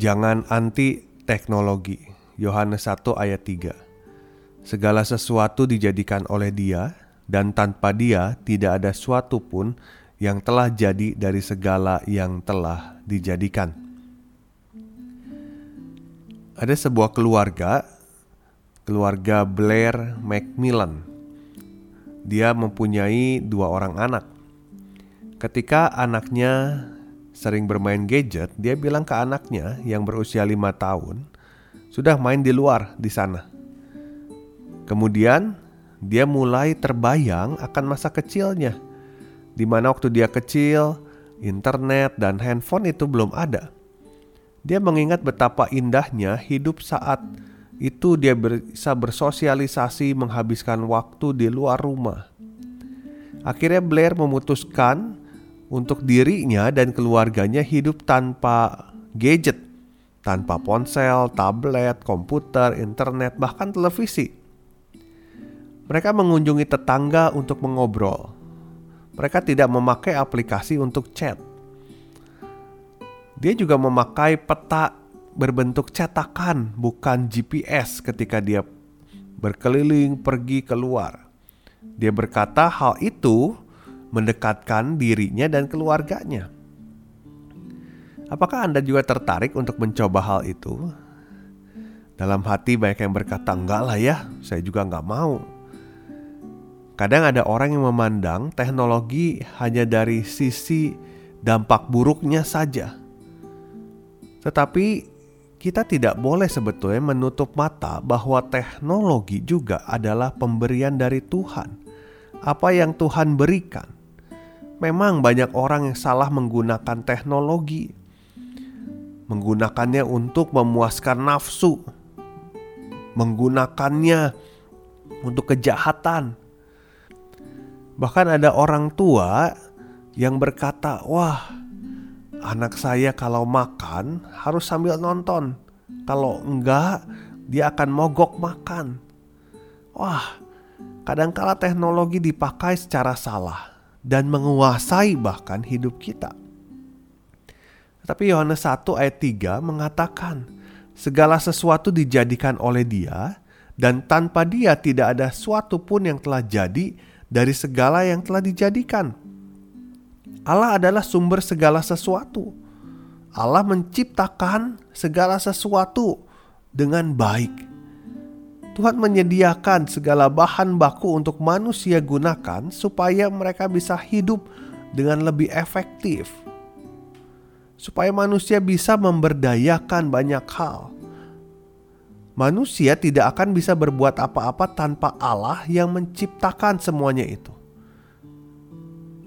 Jangan anti teknologi. Yohanes 1 ayat 3. Segala sesuatu dijadikan oleh Dia dan tanpa Dia tidak ada suatu pun yang telah jadi dari segala yang telah dijadikan. Ada sebuah keluarga, keluarga Blair Macmillan. Dia mempunyai dua orang anak. Ketika anaknya sering bermain gadget, dia bilang ke anaknya yang berusia lima tahun, sudah main di luar di sana. Kemudian dia mulai terbayang akan masa kecilnya, di mana waktu dia kecil, internet dan handphone itu belum ada. Dia mengingat betapa indahnya hidup saat itu dia bisa bersosialisasi menghabiskan waktu di luar rumah. Akhirnya Blair memutuskan untuk dirinya dan keluarganya hidup tanpa gadget, tanpa ponsel, tablet, komputer, internet, bahkan televisi. Mereka mengunjungi tetangga untuk mengobrol. Mereka tidak memakai aplikasi untuk chat. Dia juga memakai peta berbentuk cetakan, bukan GPS ketika dia berkeliling pergi keluar. Dia berkata hal itu mendekatkan dirinya dan keluarganya. Apakah Anda juga tertarik untuk mencoba hal itu? Dalam hati banyak yang berkata, enggak lah ya, saya juga enggak mau. Kadang ada orang yang memandang teknologi hanya dari sisi dampak buruknya saja. Tetapi kita tidak boleh sebetulnya menutup mata bahwa teknologi juga adalah pemberian dari Tuhan. Apa yang Tuhan berikan Memang banyak orang yang salah menggunakan teknologi, menggunakannya untuk memuaskan nafsu, menggunakannya untuk kejahatan. Bahkan ada orang tua yang berkata, "Wah, anak saya kalau makan harus sambil nonton. Kalau enggak, dia akan mogok makan." Wah, kadangkala teknologi dipakai secara salah dan menguasai bahkan hidup kita. Tapi Yohanes 1 ayat 3 mengatakan, segala sesuatu dijadikan oleh dia dan tanpa dia tidak ada suatu pun yang telah jadi dari segala yang telah dijadikan. Allah adalah sumber segala sesuatu. Allah menciptakan segala sesuatu dengan baik. Tuhan menyediakan segala bahan baku untuk manusia gunakan supaya mereka bisa hidup dengan lebih efektif. Supaya manusia bisa memberdayakan banyak hal. Manusia tidak akan bisa berbuat apa-apa tanpa Allah yang menciptakan semuanya itu.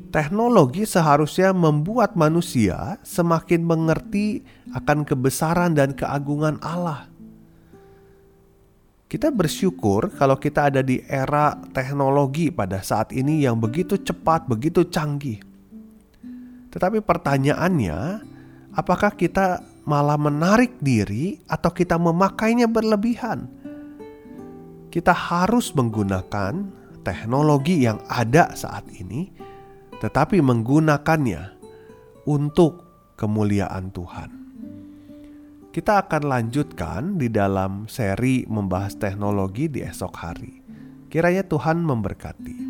Teknologi seharusnya membuat manusia semakin mengerti akan kebesaran dan keagungan Allah kita bersyukur kalau kita ada di era teknologi pada saat ini yang begitu cepat, begitu canggih. Tetapi pertanyaannya, apakah kita malah menarik diri atau kita memakainya berlebihan? Kita harus menggunakan teknologi yang ada saat ini, tetapi menggunakannya untuk kemuliaan Tuhan. Kita akan lanjutkan di dalam seri membahas teknologi di esok hari. Kiranya Tuhan memberkati.